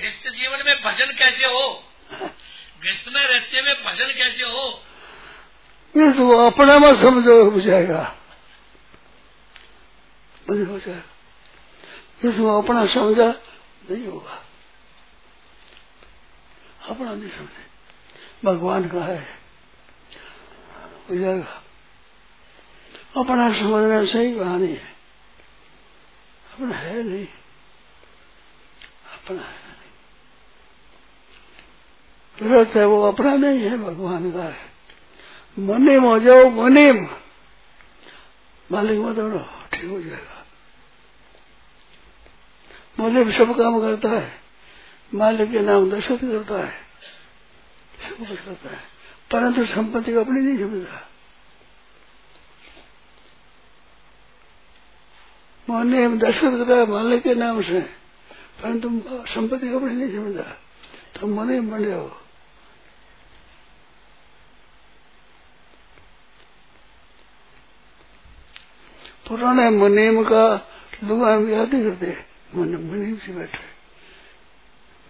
गृहस्थ जीवन में भजन कैसे हो? गृहस्थ में रहते में भजन कैसे हो? ये तो अपने में समझो, हो जाएगा। भजन हो जाएगा। ये तो अपना समझा, नहीं होगा। अपना नहीं समझे। भगवान का है। हो जाएगा। अपना समझना सही कहानी है। अपना है नहीं। अपना है। नहीं है, वो अपना नहीं है भगवान का। है मनिम हो जाओ, मनिम। मालिक मत हो ठीक हो जाएगा। मालिक सब काम करता है, मालिक के नाम दर्शन करता है सब कुछ करता है, परंतु संपत्ति को अपनी नहीं समझता। मोहने दर्शन करता है, मालिक के नाम से, परंतु संपत्ति को अपनी नहीं समझता। तो मने बन जाओ। पुराने मुनीम का लुआ याद ही करते मन मुनीम से बैठे।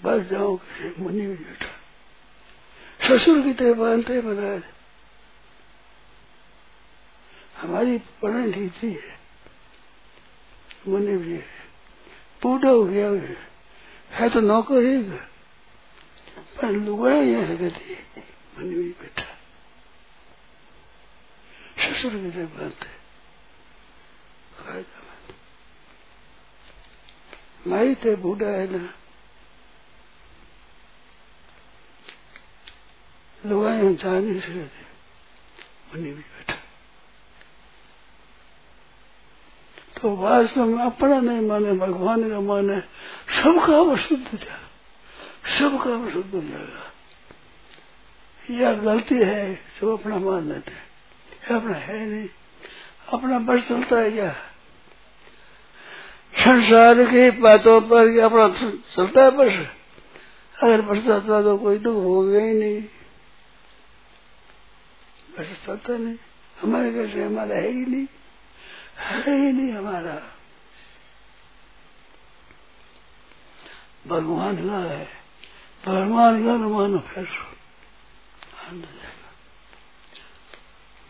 बस जाओ, मुनीम बैठा। ससुर की तरह बांधते बनाए हमारी पढ़ाई ठीक थी मुनीम जी, बूढ़ा हो गया है। तो नौकर ही पर लुगा यहाँ लगती मुनीम जी बैठा। ससुर की तरह बांधते माई थे बूढ़ा है ना। लुगाई जा नहीं सकते मनी भी बैठा। तो वास्तव में अपना नहीं माने, भगवान का माने। सबका अशुद्ध जा सबका अशुद्ध हो जाएगा। यह गलती है, सब अपना मान लेते हैं। अपना है नहीं। अपना बस चलता है क्या? संसार की बातों पर अपना चलता है बस। अगर बस चलता तो कोई दुख हो गया ही नहीं। बस चलता नहीं। हमारे घर से हमारा है ही नहीं। है ही नहीं हमारा। भगवान का है। भगवान का तो मानो फिर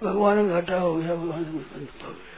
भगवान घाटा हो गया, भगवान हो गया।